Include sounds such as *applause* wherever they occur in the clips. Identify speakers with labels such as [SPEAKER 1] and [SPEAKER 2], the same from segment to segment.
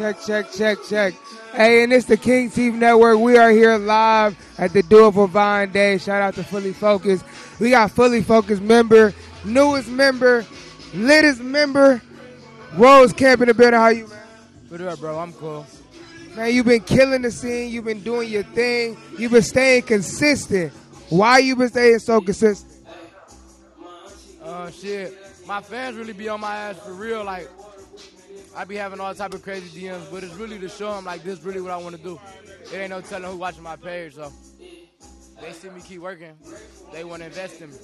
[SPEAKER 1] check, check, check, check. Hey, and it's the King Teeth Network. We are here live at the Do It for Vine Day. Shout out to Fully Focused. We got Fully Focused member, newest member, latest member, Rose Camp in the building. How you, man?
[SPEAKER 2] What up, bro? I'm cool.
[SPEAKER 1] Man, you've been killing the scene. You've been doing your thing. You've been staying consistent. Why you been staying so consistent?
[SPEAKER 2] Uh, shit. My fans really be on my ass for real. Like, I be having all type of crazy DMs, but it's really to show them like this really what I want to do. It ain't no telling who watching my page, so they see me keep working. They want to invest in me.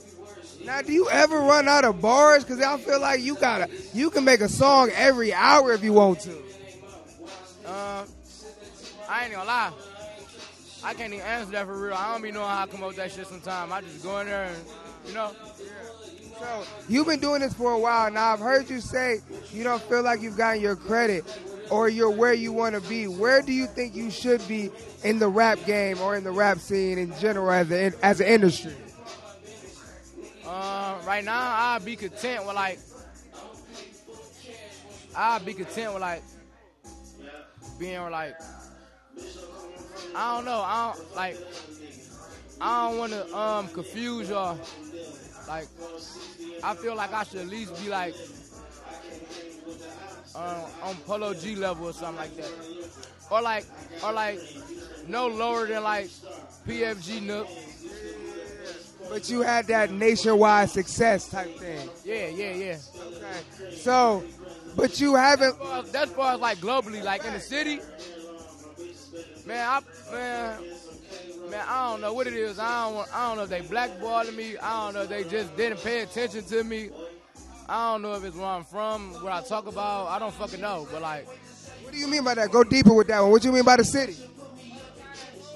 [SPEAKER 1] Now, do you ever run out of bars? Because I feel like you gotta, you can make a song every hour if you want to.
[SPEAKER 2] Uh, I ain't gonna lie. I can't even answer that for real. I don't be knowing how to come up with that shit sometimes. I just go in there and, you know.
[SPEAKER 1] So you've been doing this for a while now. I've heard you say you don't feel like you've gotten your credit or you're where you want to be. Where do you think you should be in the rap game or in the rap scene in general as a, as an industry?
[SPEAKER 2] Uh, right now, I'd be content with like, I'd be content with like being like, I don't know, I don't like, I don't want to um confuse y'all. Like, I feel like I should at least be like um, on Polo G level or something like that, or like, or like no lower than like PGF Nuk.
[SPEAKER 1] But you had that nationwide success type thing.
[SPEAKER 2] Yeah, yeah, yeah.
[SPEAKER 1] Okay. So, but you haven't.
[SPEAKER 2] Well, that's far as like globally, like in the city. Man, I man, man, I don't know what it is. I don't, I don't know if they blackballing me. I don't know if they just didn't pay attention to me. I don't know if it's where I'm from, what I talk about. I don't fucking know. But like,
[SPEAKER 1] What do you mean by that? Go deeper with that one. What do you mean by the city?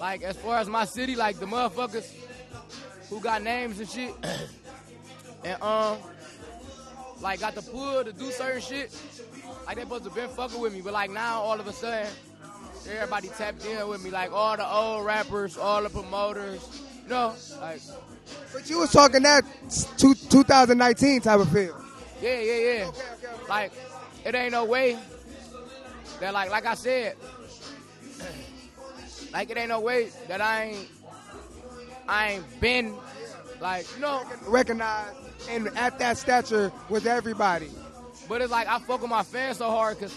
[SPEAKER 2] like as far as my city, like the motherfuckers who got names and shit, *clears throat* and um, like got the pull to do certain shit. Like they supposed to been fucking with me, but like now all of a sudden, everybody tapped in with me. Like all the old rappers, all the promoters, you know, like
[SPEAKER 1] But you was talking that two, 2019 type of feel.
[SPEAKER 2] yeah, yeah, yeah. Like it ain't no way that like like I said, *clears throat* like it ain't no way that I ain't I ain't been like you know.
[SPEAKER 1] Recognized and at that stature with everybody.
[SPEAKER 2] But it's like I fuck with my fans so hard because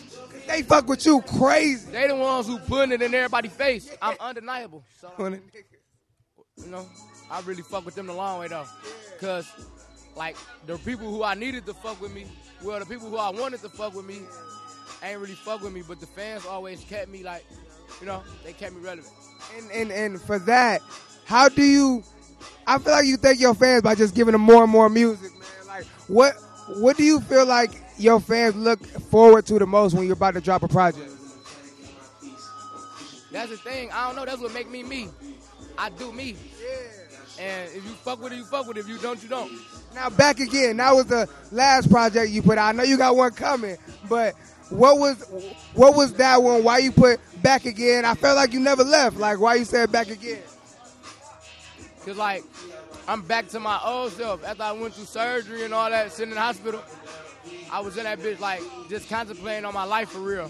[SPEAKER 1] They fuck with you crazy.
[SPEAKER 2] they the ones who putting it in everybody's face. I'm undeniable. So *laughs* you know, I really fuck with them the long way though. Cause like the people who I needed to fuck with me, well the people who I wanted to fuck with me ain't really fuck with me, but the fans always kept me like, you know, they kept me relevant.
[SPEAKER 1] And, and and for that, how do you? I feel like you thank your fans by just giving them more and more music, man. Like what what do you feel like your fans look forward to the most when you're about to drop a project?
[SPEAKER 2] That's the thing. I don't know. That's what make me me. I do me. Yeah. And if you fuck with it, you fuck with it. If you don't, you don't.
[SPEAKER 1] Now back again. That was the last project you put out. I know you got one coming, but what was what was that one? Why you put back again? I felt like you never left. Like why you said back again?
[SPEAKER 2] Cause like I'm back to my old self after I went through surgery and all that, sitting in the hospital. I was in that bitch like just contemplating on my life for real.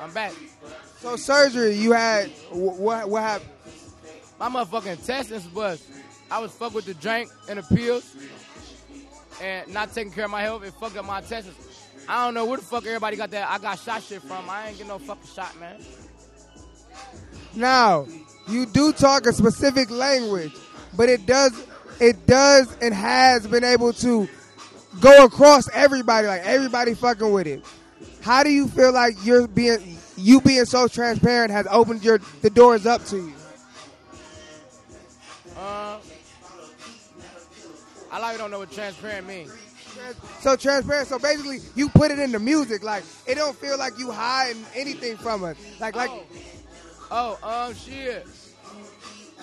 [SPEAKER 2] I'm back.
[SPEAKER 1] So surgery, you had what? What happened?
[SPEAKER 2] My motherfucking intestines bust. I was fucked with the drink and the pills and not taking care of my health. It fucked up my intestines. I don't know where the fuck everybody got that I got shot shit from. I ain't get no fucking shot, man.
[SPEAKER 1] Now, you do talk a specific language, but it does it does and has been able to go across everybody, like everybody fucking with it. How do you feel like you're being you being so transparent has opened your the doors up to you?
[SPEAKER 2] Uh, I like you don't know what transparent means.
[SPEAKER 1] So transparent. So basically, you put it in the music. Like it don't feel like you hiding anything from us. Like like
[SPEAKER 2] Oh, um, shit.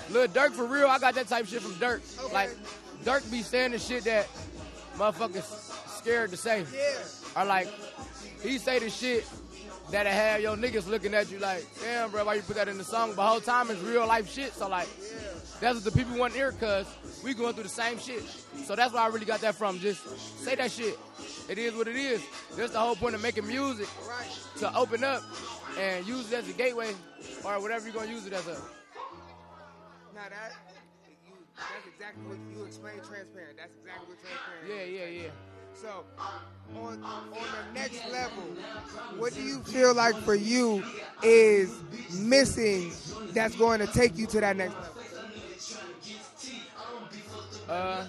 [SPEAKER 2] Lil Durk for real, I got that type of shit from Durk. Like, Durk be saying the shit that motherfuckers scared to say. Or like, he say the shit that'll have your niggas looking at you like, damn, bro, why you put that in the song? But whole time it's real life shit. So like, that's what the people want to hear because we going through the same shit. So that's where I really got that from. Just say that shit. It is what it is. That's the whole point of making music to open up and use it as a gateway or whatever you're gonna use it as a.
[SPEAKER 1] Now that that's exactly what you explained. Transparent. That's exactly what transparent.
[SPEAKER 2] Yeah, yeah, yeah.
[SPEAKER 1] So, on on the next level, what do you feel like for you is missing that's going to take you to that next level?
[SPEAKER 2] Uh,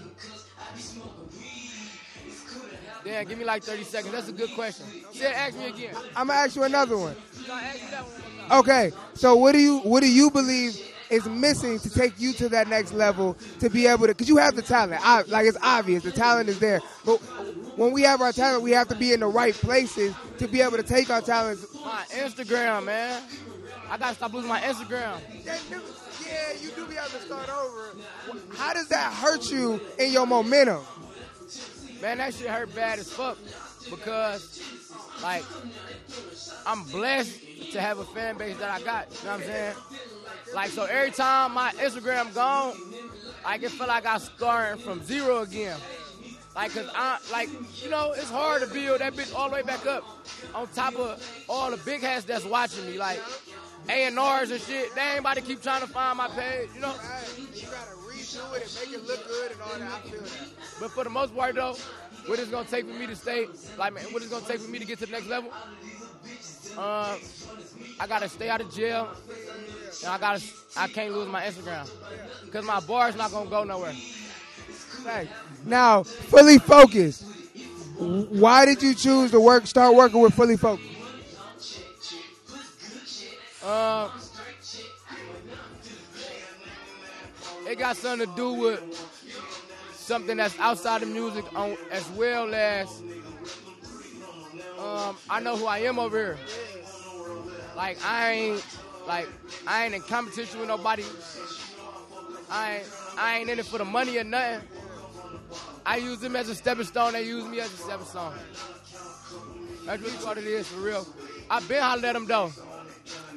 [SPEAKER 2] damn, give me like 30 seconds. That's a good question. Said, ask me again.
[SPEAKER 1] I'm gonna ask you another one.
[SPEAKER 2] No, ask me that one more time.
[SPEAKER 1] Okay, so what do you what do you believe is missing to take you to that next level to be able to? Because you have the talent, I, like it's obvious, the talent is there. But when we have our talent, we have to be in the right places to be able to take our talents.
[SPEAKER 2] My Instagram, man. I gotta stop losing my Instagram.
[SPEAKER 1] Yeah, you do be able to start over. How does that hurt you in your momentum?
[SPEAKER 2] Man, that shit hurt bad as fuck because, like, I'm blessed to have a fan base that I got. You know what I'm saying? Like, so every time my Instagram gone, like, it feel like I starting from zero again. Like, cause I, like, you know, it's hard to build that bitch all the way back up on top of all the big hats that's watching me. Like, A&Rs and shit, they ain't about to keep trying to find my page, you know?
[SPEAKER 1] You it and make it look good and all that. I feel that.
[SPEAKER 2] But for the most part, though, what it's gonna take for me to stay, like, man, what it's gonna take for me to get to the next level? Um, I gotta stay out of jail, and I gotta, I can't lose my Instagram, cause my bar's not gonna go nowhere.
[SPEAKER 1] Thanks. Now, fully focused. Why did you choose to work? Start working with fully focused.
[SPEAKER 2] Um, it got something to do with something that's outside of music, on, as well as um, I know who I am over here. Like I ain't, like I ain't in competition with nobody. I ain't, I ain't in it for the money or nothing. I use them as a stepping stone. They use me as a stepping stone. That's really what it is for real. I been hollered at them though.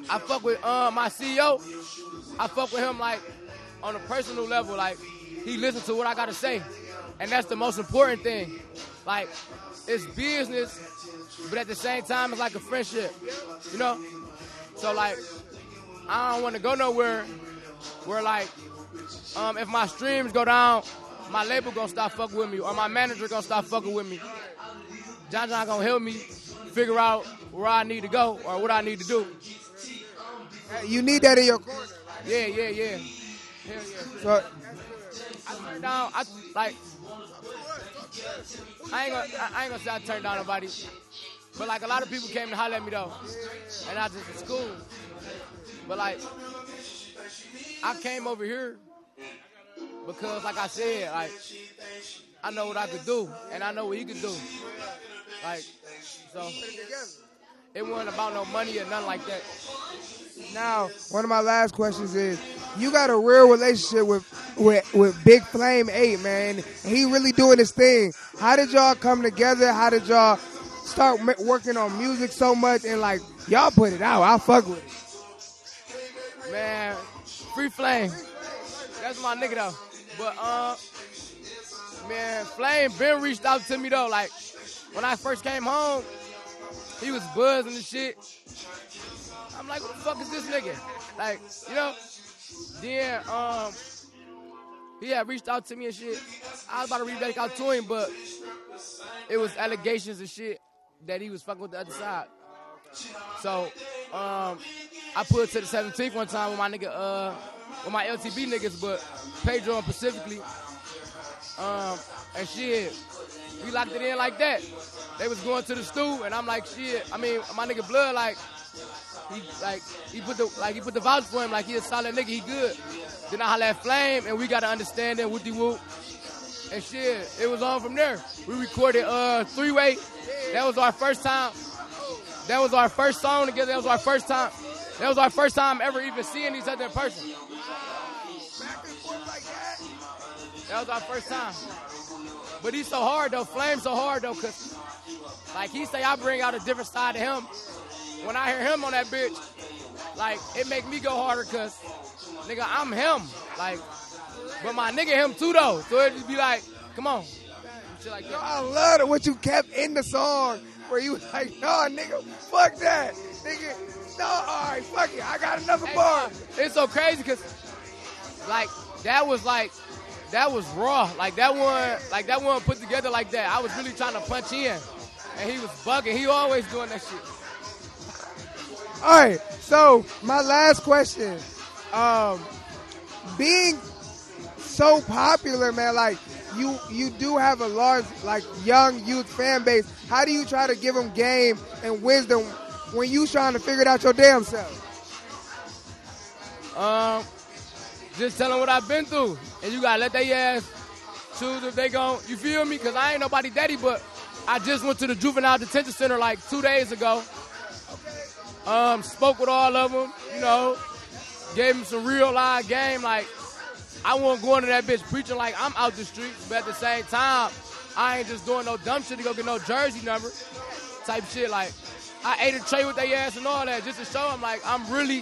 [SPEAKER 2] I fuck with uh, my CEO. I fuck with him like on a personal level. Like he listens to what I gotta say, and that's the most important thing. Like it's business, but at the same time it's like a friendship. You know. So like I don't want to go nowhere where like um, if my streams go down, my label gonna stop fucking with me, or my manager gonna stop fucking with me. John John gonna help me figure out where I need to go or what I need to do.
[SPEAKER 1] You need that in your corner.
[SPEAKER 2] Yeah, yeah, yeah. Hell yeah.
[SPEAKER 1] So,
[SPEAKER 2] I turned down. I like. I ain't gonna. I ain't gonna say I turned down nobody, but like a lot of people came to holler at me though, and I just was cool. But like, I came over here because, like I said, like I know what I could do, and I know what he could do. Like, so it wasn't about no money or nothing like that.
[SPEAKER 1] now, one of my last questions is: You got a real relationship with with with Big Flame Eight, man. He really doing his thing. How did y'all come together? How did y'all start working on music so much? And like, y'all put it out. I fuck with it.
[SPEAKER 2] Man, free flame. That's my nigga though. But uh, man, Flame been reached out to me though. Like when I first came home, he was buzzing and shit. I'm like, what the fuck is this nigga? Like, you know? Then um, he had reached out to me and shit. I was about to reach back out to him, but it was allegations and shit that he was fucking with the other side. So, um, I put it to the 17th one time with my nigga, uh, with my LTB niggas, but Pedro specifically. Um, and shit, we locked it in like that. They was going to the stew, and I'm like, shit. I mean, my nigga Blood, like, he like he put the like he put the vouch for him, like he a solid nigga, he good. Then I holla at Flame, and we got to understand that whoopty whoop. And shit, it was on from there. We recorded uh three way. That was our first time. That was our first song together. That was our first time. That was our first time ever even seeing each other in person. That was our first time. But he's so hard though. Flame's so hard though, cause like he say I bring out a different side to him. When I hear him on that bitch, like it make me go harder cause nigga, I'm him. Like But my nigga him too though. So it just be like, come on. Like
[SPEAKER 1] Yo. I love it what you kept in the song where you was like, no, nigga, fuck that. Nigga, no, all right, fuck it. I got another
[SPEAKER 2] Hey,
[SPEAKER 1] bar.
[SPEAKER 2] nah, it's so crazy because, like, that was like, that was raw. Like that one, like that one put together like that. I was really trying to punch in, and he was bugging. He always doing that shit.
[SPEAKER 1] All right, so my last question. Um, being so popular, man, like you you do have a large like young youth fan base. How do you try to give them game and wisdom when you trying to figure it out your damn self?
[SPEAKER 2] Um, just tell them what I've been through, and you gotta let they ass choose if they gon' You feel me? Cause I ain't nobody daddy, but I just went to the juvenile detention center like two days ago. Um, spoke with all of them. You know, gave them some real live game. Like I wasn't going to that bitch preaching like I'm out the streets, but at the same time, I ain't just doing no dumb shit to go get no jersey number type shit. Like I ate a tray with their ass and all that just to show them like I'm really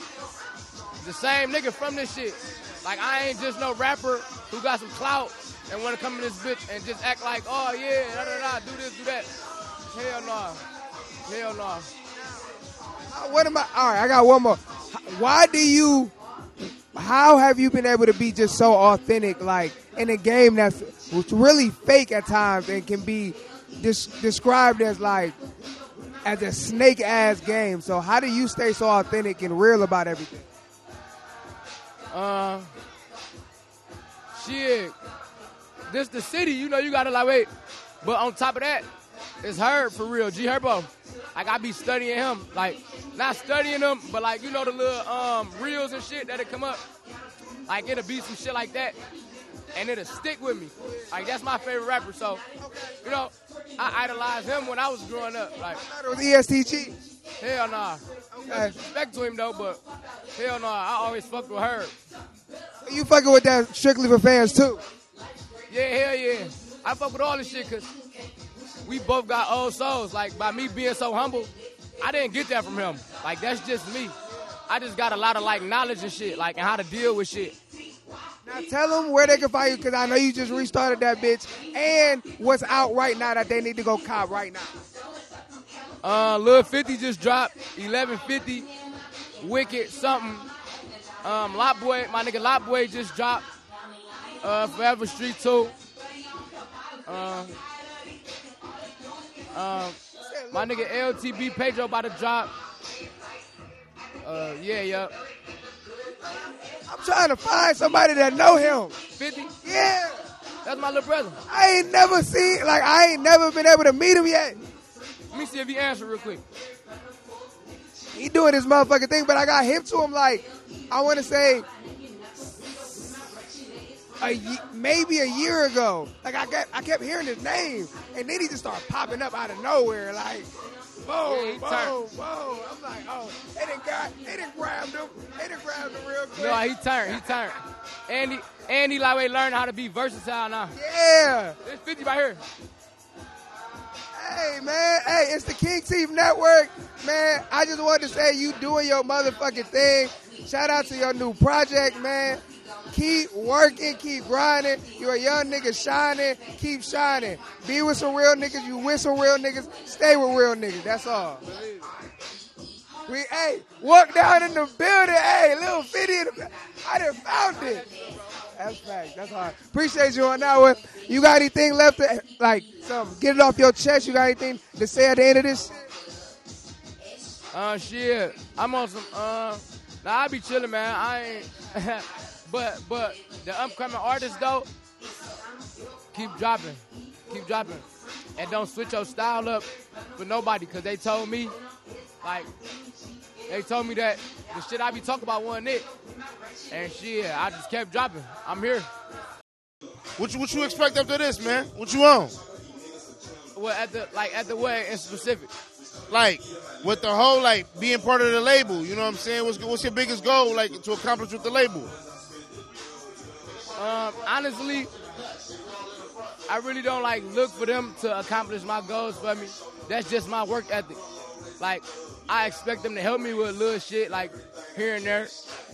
[SPEAKER 2] the same nigga from this shit. Like I ain't just no rapper who got some clout and wanna come in this bitch and just act like, oh yeah, da da da, do this, do that. Hell no. Hell no.
[SPEAKER 1] Uh, What am I? All right, I got one more. Why do you? How have you been able to be just so authentic, like in a game that's really fake at times and can be described as like as a snake ass game? So how do you stay so authentic and real about everything?
[SPEAKER 2] Uh, shit. This the city, you know you gotta like wait. But on top of that, it's Herb for real, G Herbo. Like I be studying him, like not studying him, but like you know the little um reels and shit that'll come up. Like it'll be some shit like that, and it'll stick with me. Like that's my favorite rapper. So, you know, I idolized him when I was growing up. Like
[SPEAKER 1] It was EST Gee.
[SPEAKER 2] hell nah.
[SPEAKER 1] Okay.
[SPEAKER 2] Respect to him though, but hell no, I always fucked with Herb.
[SPEAKER 1] You fucking with that strictly for fans too.
[SPEAKER 2] Yeah, hell yeah. I fuck with all this shit because we both got old souls. Like, by me being so humble, I didn't get that from him. Like, that's just me. I just got a lot of, like, knowledge and shit, like, and how to deal with shit.
[SPEAKER 1] Now tell them where they can find you because I know you just restarted that bitch and what's out right now that they need to go cop right now.
[SPEAKER 2] Uh, Lil 50 just dropped 1150, Wicked, something. Um, Lot Boy, my nigga Lot Boy just dropped uh, Forever Street 2. Um, um, my nigga LTB Pedro about to drop. Uh, yeah, yeah.
[SPEAKER 1] I'm trying to find somebody that know him.
[SPEAKER 2] 50?
[SPEAKER 1] Yeah.
[SPEAKER 2] That's my little brother.
[SPEAKER 1] I ain't never seen, like, I ain't never been able to meet him yet.
[SPEAKER 2] Let me see if he answer real quick.
[SPEAKER 1] He doing his motherfucking thing, but I got hip to him, like, I want to say, a, ye- maybe a year ago. Like, I kept, I kept hearing his name, and then he just started popping up out of nowhere, like, boom,
[SPEAKER 2] Yeah, he
[SPEAKER 1] boom,
[SPEAKER 2] turned.
[SPEAKER 1] boom. I'm like, oh, they didn't got, they didn't grab him. They didn't grab him real quick.
[SPEAKER 2] No, he turned. He turned. And he, and he like learned how to be versatile now.
[SPEAKER 1] yeah.
[SPEAKER 2] This 50 right here.
[SPEAKER 1] It's the King Teeth Network, man. I just wanted to say you doing your motherfucking thing. Shout out to your new project, man. Keep working, keep grinding. You're a young nigga shining, keep shining. Be with some real niggas, you with some real niggas, stay with real niggas. That's all. We hey, walk down in the building, hey, little 50 in the I done found it. That's fact. That's hard. Appreciate you on that one. You got anything left to like some get it off your chest? You got anything to say at the end of this?
[SPEAKER 2] Uh, shit. I'm on some. Uh, nah, I be chilling, man. I ain't. *laughs* but but the upcoming artists though, keep dropping, keep dropping, and don't switch your style up for nobody. Cause they told me, like, they told me that the shit I be talking about wasn't it. And shit, I just kept dropping. I'm here.
[SPEAKER 3] What you, what you expect after this, man? What you on?
[SPEAKER 2] Well, at the like at the way in specific.
[SPEAKER 3] Like with the whole like being part of the label. You know what I'm saying? What's what's your biggest goal like to accomplish with the label?
[SPEAKER 2] Um, honestly, I really don't like look for them to accomplish my goals for me. That's just my work ethic. Like, I expect them to help me with a little shit, like here and there.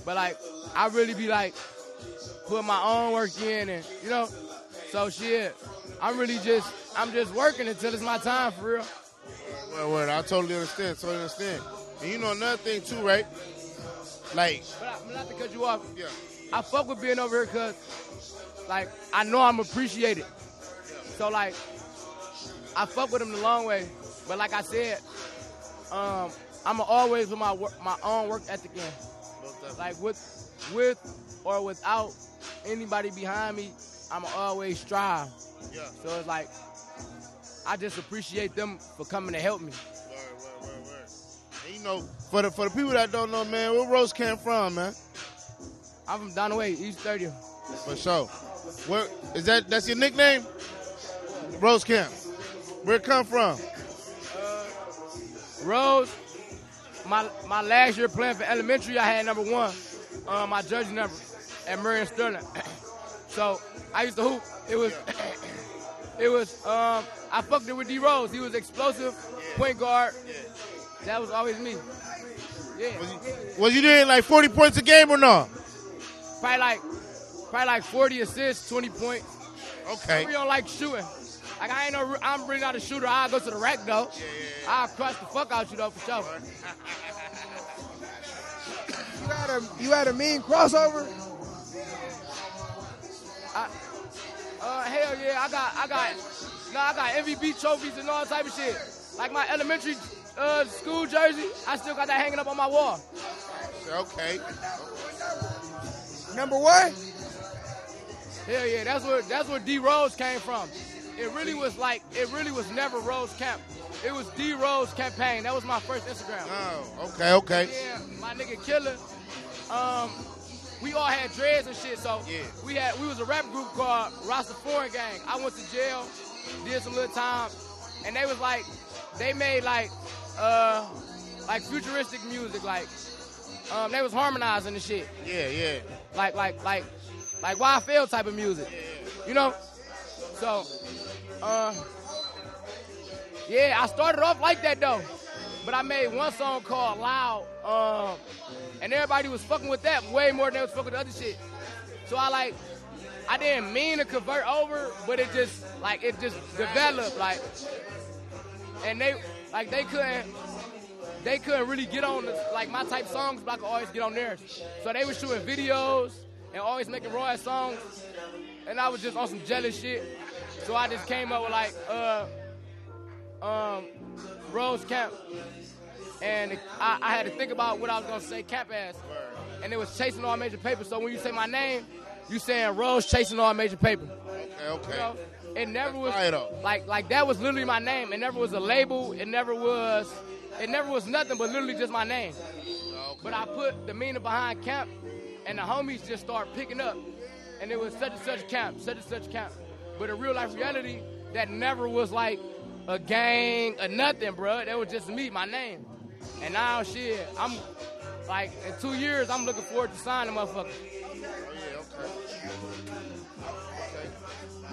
[SPEAKER 2] But like, I really be like, put my own work in, and you know, so shit. I'm really just I'm just working until it's my time for real.
[SPEAKER 3] Word, word. I totally understand. Totally understand. And you know another thing too, right? Like,
[SPEAKER 2] But I, not to cut you off,
[SPEAKER 3] yeah,
[SPEAKER 2] I fuck with being over here because, like, I know I'm appreciated. So like, I fuck with him the long way. But like I said, um, I'ma always with my work, my own work ethic in. Like with, with or without anybody behind me, I'ma always strive.
[SPEAKER 3] yeah.
[SPEAKER 2] So it's like, I just appreciate them for coming to help me.
[SPEAKER 3] Word, word, word, word. And you know, for the for the people that don't know, man, where Rose came from, man?
[SPEAKER 2] I'm from Donaway, East 30.
[SPEAKER 3] For sure. Where is that? That's your nickname? Rose Camp. Where it come from?
[SPEAKER 2] Rose, my my last year playing for elementary, I had number one, uh, my judge number at Marion Sterling. *clears throat* so I used to hoop. It was *clears throat* it was um, I fucked it with D Rose. He was explosive, point guard. That was always me. Yeah,
[SPEAKER 3] Was you, was you doing like 40 points a game or no?
[SPEAKER 2] probably like probably like 40 assists, 20 points.
[SPEAKER 3] Okay.
[SPEAKER 2] We don't like shooting. Like I ain't no, I'm really not a shooter. I go to the rack though. I'll crush the fuck out you though for sure. *laughs*
[SPEAKER 1] You had a you had a mean crossover.
[SPEAKER 2] Uh, hell yeah, I got, I got, no, I got MVP trophies and all type of shit. Like my elementary uh, school jersey, I still got that hanging up on my wall.
[SPEAKER 3] Okay.
[SPEAKER 1] Number one.
[SPEAKER 2] Hell yeah, that's where that's where D Rose came from. It really was like, it really was never Rose Camp. It was D Rose campaign. That was my first Instagram.
[SPEAKER 3] Oh, okay, okay.
[SPEAKER 2] Yeah, my nigga Killer. Um, we all had dreads and shit, so
[SPEAKER 3] Yeah.
[SPEAKER 2] we had we was a rap group called Rasta Foreign Gang. I went to jail, did some little time, and they was like, they made like uh like futuristic music, like um they was harmonizing the shit,
[SPEAKER 3] Yeah, yeah.
[SPEAKER 2] like like like like YFL type of music, you know. So, uh, yeah, I started off like that though. But I made one song called Loud, um, and everybody was fucking with that way more than they was fucking with the other shit. So I like, I didn't mean to convert over, but it just like it just developed like, and they like they couldn't. They couldn't really get on the, like my type songs, but I could always get on theirs. So they were shooting videos and always making raw songs, and I was just on some jealous shit. So I just came up with like, uh, um, Rose Camp, and I, I had to think about what I was gonna say, Camp ass, and it was chasing all major paper. So when you say my name, you saying Rose chasing all major paper.
[SPEAKER 3] Okay,
[SPEAKER 2] You
[SPEAKER 3] okay.
[SPEAKER 2] know, it never was like like that was literally my name. It never was a label. It never was. It never was nothing but literally just my name. But I put the meaning behind camp, and the homies just start picking up, and it was such and such camp, such and such camp. But in real life reality, that never was like a gang or nothing, bro. That was just me, my name. And now shit, I'm like in two years, I'm looking forward to signing the motherfucker.
[SPEAKER 3] Yeah, okay.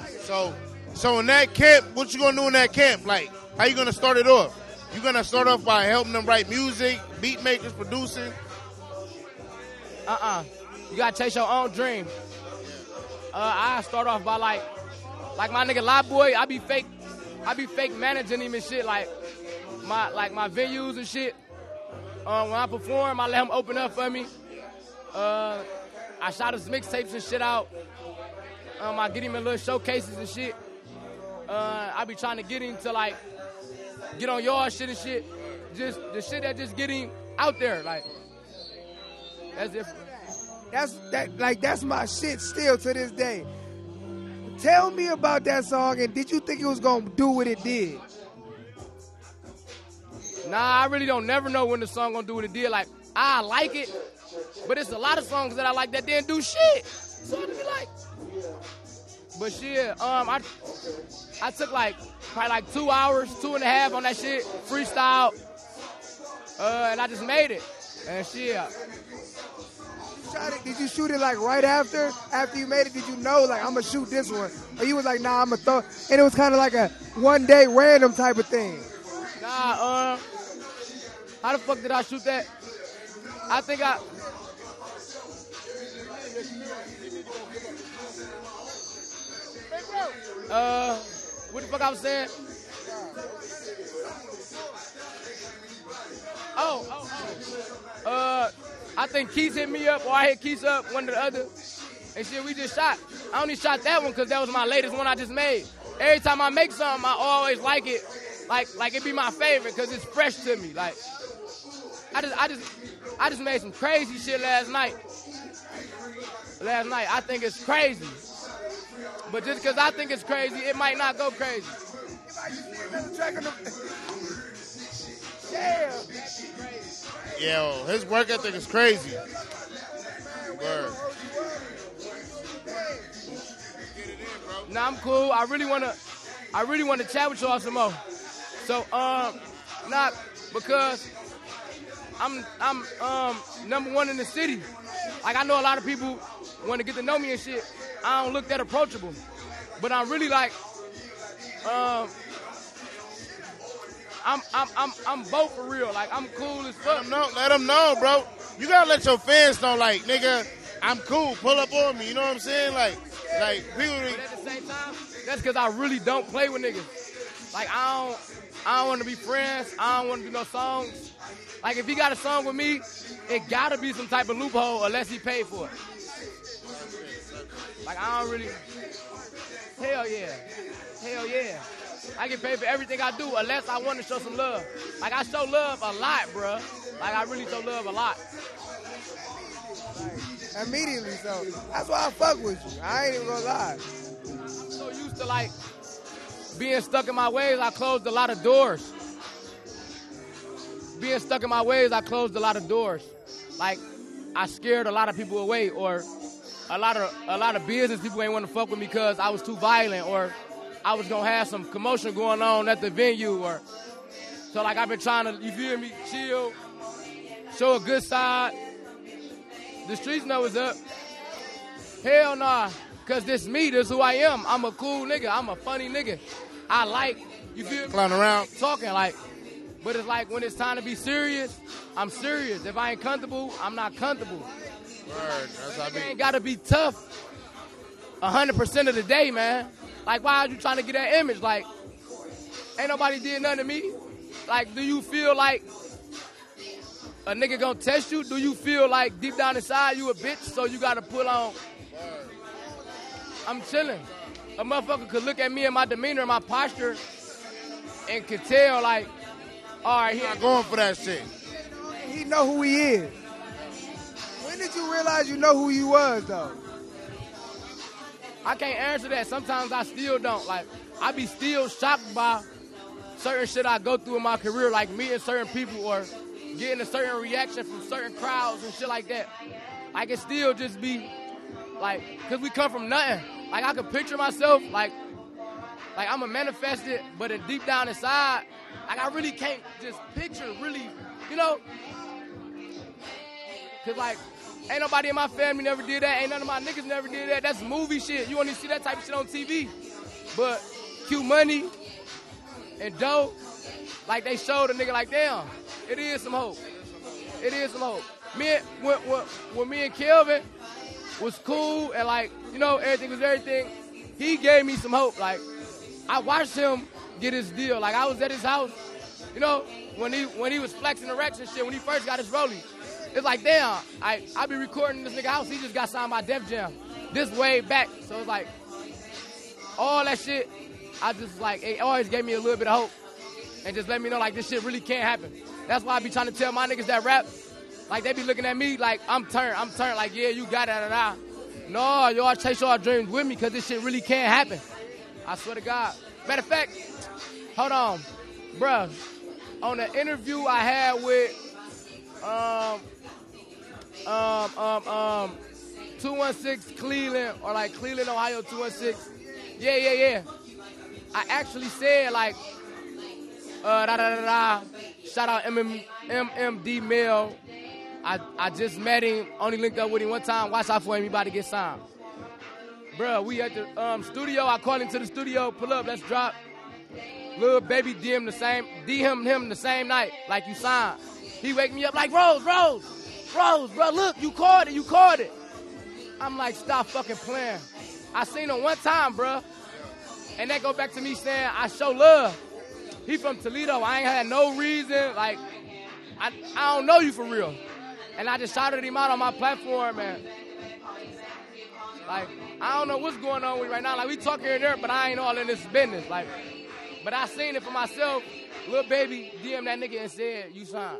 [SPEAKER 3] Okay. So, so in that camp, what you gonna do in that camp? Like, how you gonna start it off? You gonna start off by helping them write music, beat makers, producing.
[SPEAKER 2] uh-uh. You gotta chase your own dream. Uh, I start off by like, like my nigga Lie Boy. I be fake, I be fake managing him and shit. Like my like my venues and shit. Um, when I perform, I let him open up for me. Uh, I shot his mixtapes and shit out. Um, I get him in little showcases and shit. Uh, I be trying to get him to like get on your shit and shit. Just the shit that just get him out there. Like that's different.
[SPEAKER 1] That's that like that's my shit still to this day. Tell me about that song and did you think it was gonna do what it did?
[SPEAKER 2] Nah, I really don't never know when the song gonna do what it did. Like, I like it, but it's a lot of songs that I like that didn't do shit. So I just be like, but shit, um, I I took like probably like two hours, two and a half on that shit, freestyle, uh, and I just made it. And shit,
[SPEAKER 1] shot it, did you shoot it like right after? After you made it, did you know like I'm gonna shoot this one? Or you was like, nah, I'm gonna throw. And it was kind of like a one day random type of thing.
[SPEAKER 2] Nah, um, how the fuck did I shoot that? I think I. Uh, what the fuck I was saying? Oh, oh. I think Keith hit me up, or I hit Keith up, one or the other. And shit, we just shot. I only shot that one because that was my latest one I just made. Every time I make something, I always like it, like like it be my favorite because it's fresh to me. Like I just I just I just made some crazy shit last night. Last night, I think it's crazy. But just because I think it's crazy, it might not go crazy. *laughs*
[SPEAKER 1] Yeah.
[SPEAKER 3] Yo, his work ethic is crazy. Word.
[SPEAKER 2] Nah, I'm cool. I really wanna, I really wanna chat with y'all some more. So, um, not because I'm, I'm, um, number one in the city. Like I know a lot of people want to get to know me and shit. I don't look that approachable, but I'm really like, um, I'm, I'm, I'm, I'm both for real. Like I'm cool as
[SPEAKER 3] Let
[SPEAKER 2] fuck.
[SPEAKER 3] him know. Let them know, bro. You gotta let your fans know, like, nigga, I'm cool. Pull up on me. You know what I'm saying? Like, like people.
[SPEAKER 2] But at the same time, that's because I really don't play with niggas. Like I don't, I don't want to be friends. I don't want to do no songs. Like if he got a song with me, it gotta be some type of loophole unless he paid for it. Like I don't really. Hell yeah, hell yeah. I get paid for everything I do unless I want to show some love. Like I show love a lot, bruh. Like I really show love a lot.
[SPEAKER 1] Immediately, so that's why I fuck with you. I ain't even gonna lie.
[SPEAKER 2] I'm so used to like being stuck in my ways, I closed a lot of doors. Being stuck in my ways, I closed a lot of doors. Like I scared a lot of people away, or a lot of a lot of business people ain't want to fuck with me because I was too violent, or I was gonna have some commotion going on at the venue, or so like I've been trying to, you feel me, chill, show a good side. The streets know what's up. Hell nah, cause this me, this who I am. I'm a cool nigga. I'm a funny nigga. I like, you feel me?
[SPEAKER 3] Clown around.
[SPEAKER 2] Talking like, but it's like when it's time to be serious, I'm serious. If I ain't comfortable, I'm not comfortable.
[SPEAKER 3] Word. That's how I
[SPEAKER 2] You
[SPEAKER 3] be.
[SPEAKER 2] ain't gotta be tough 100% of the day, man. Like, why are you trying to get that image? Like, ain't nobody did nothing to me. Like, do you feel like a nigga gonna test you? Do you feel like deep down inside you a bitch, so you gotta put on? I'm chilling. A motherfucker could look at me and my demeanor and my posture and could tell, like, all right,
[SPEAKER 3] He
[SPEAKER 2] here.
[SPEAKER 3] not going for that shit.
[SPEAKER 1] He know who he is. When did you realize you know who you was though?
[SPEAKER 2] I can't answer that. Sometimes I still don't. Like, I be still shocked by certain shit I go through in my career, like meeting certain people or getting a certain reaction from certain crowds and shit like that. I can still just be like, cause we come from nothing. Like I can picture myself like, like I'm a manifested, but in deep down inside, like I really can't just picture really, you know. Cause like, ain't nobody in my family never did that. Ain't none of my niggas never did that. That's movie shit. You only see that type of shit on TV. But Q Money and Doe, like they showed a nigga like, damn, it is some hope. It is some hope. Me when, when, when me and Kelvin was cool and like, you know, everything was everything, he gave me some hope. Like, I watched him get his deal. Like I was at his house, you know, when he when he was flexing the Rex and shit, when he first got his rollie. It's like, damn, I I be recording this nigga house. He just got signed by Def Jam. This way back. So it's like all that shit, I just like it always gave me a little bit of hope. And just let me know like this shit really can't happen. That's why I be trying to tell my niggas that rap, like they be looking at me like I'm turned, I'm turned, like, yeah, you got it, da, da. No, y'all chase your dreams with me because this shit really can't happen. I swear to God. Matter of fact, hold on, bruh. On the interview I had with um um um um 216 Cleveland or like Cleveland, Ohio 216. Yeah, yeah, yeah. I actually said like uh da da da da. Shout out MM, MMD. I I just met him, only linked up with him one time. Watch out for him, he about to get signed. Bruh, we at the um, studio. I called him to the studio. Pull up, let's drop. Little baby DM the same, DM him the same night, like you signed. He wake me up like Rose, Rose, Rose, bro. Look, you called it, you called it. I'm like, stop fucking playing. I seen him one time, bro. And that go back to me saying I show love. He from Toledo. I ain't had no reason. Like, I, I don't know you for real. And I just shouted him out on my platform, man. Like, I don't know what's going on with right now. Like, we talk here and there, but I ain't all in this business. Like, but I seen it for myself. Little baby DM that nigga and said, you signed.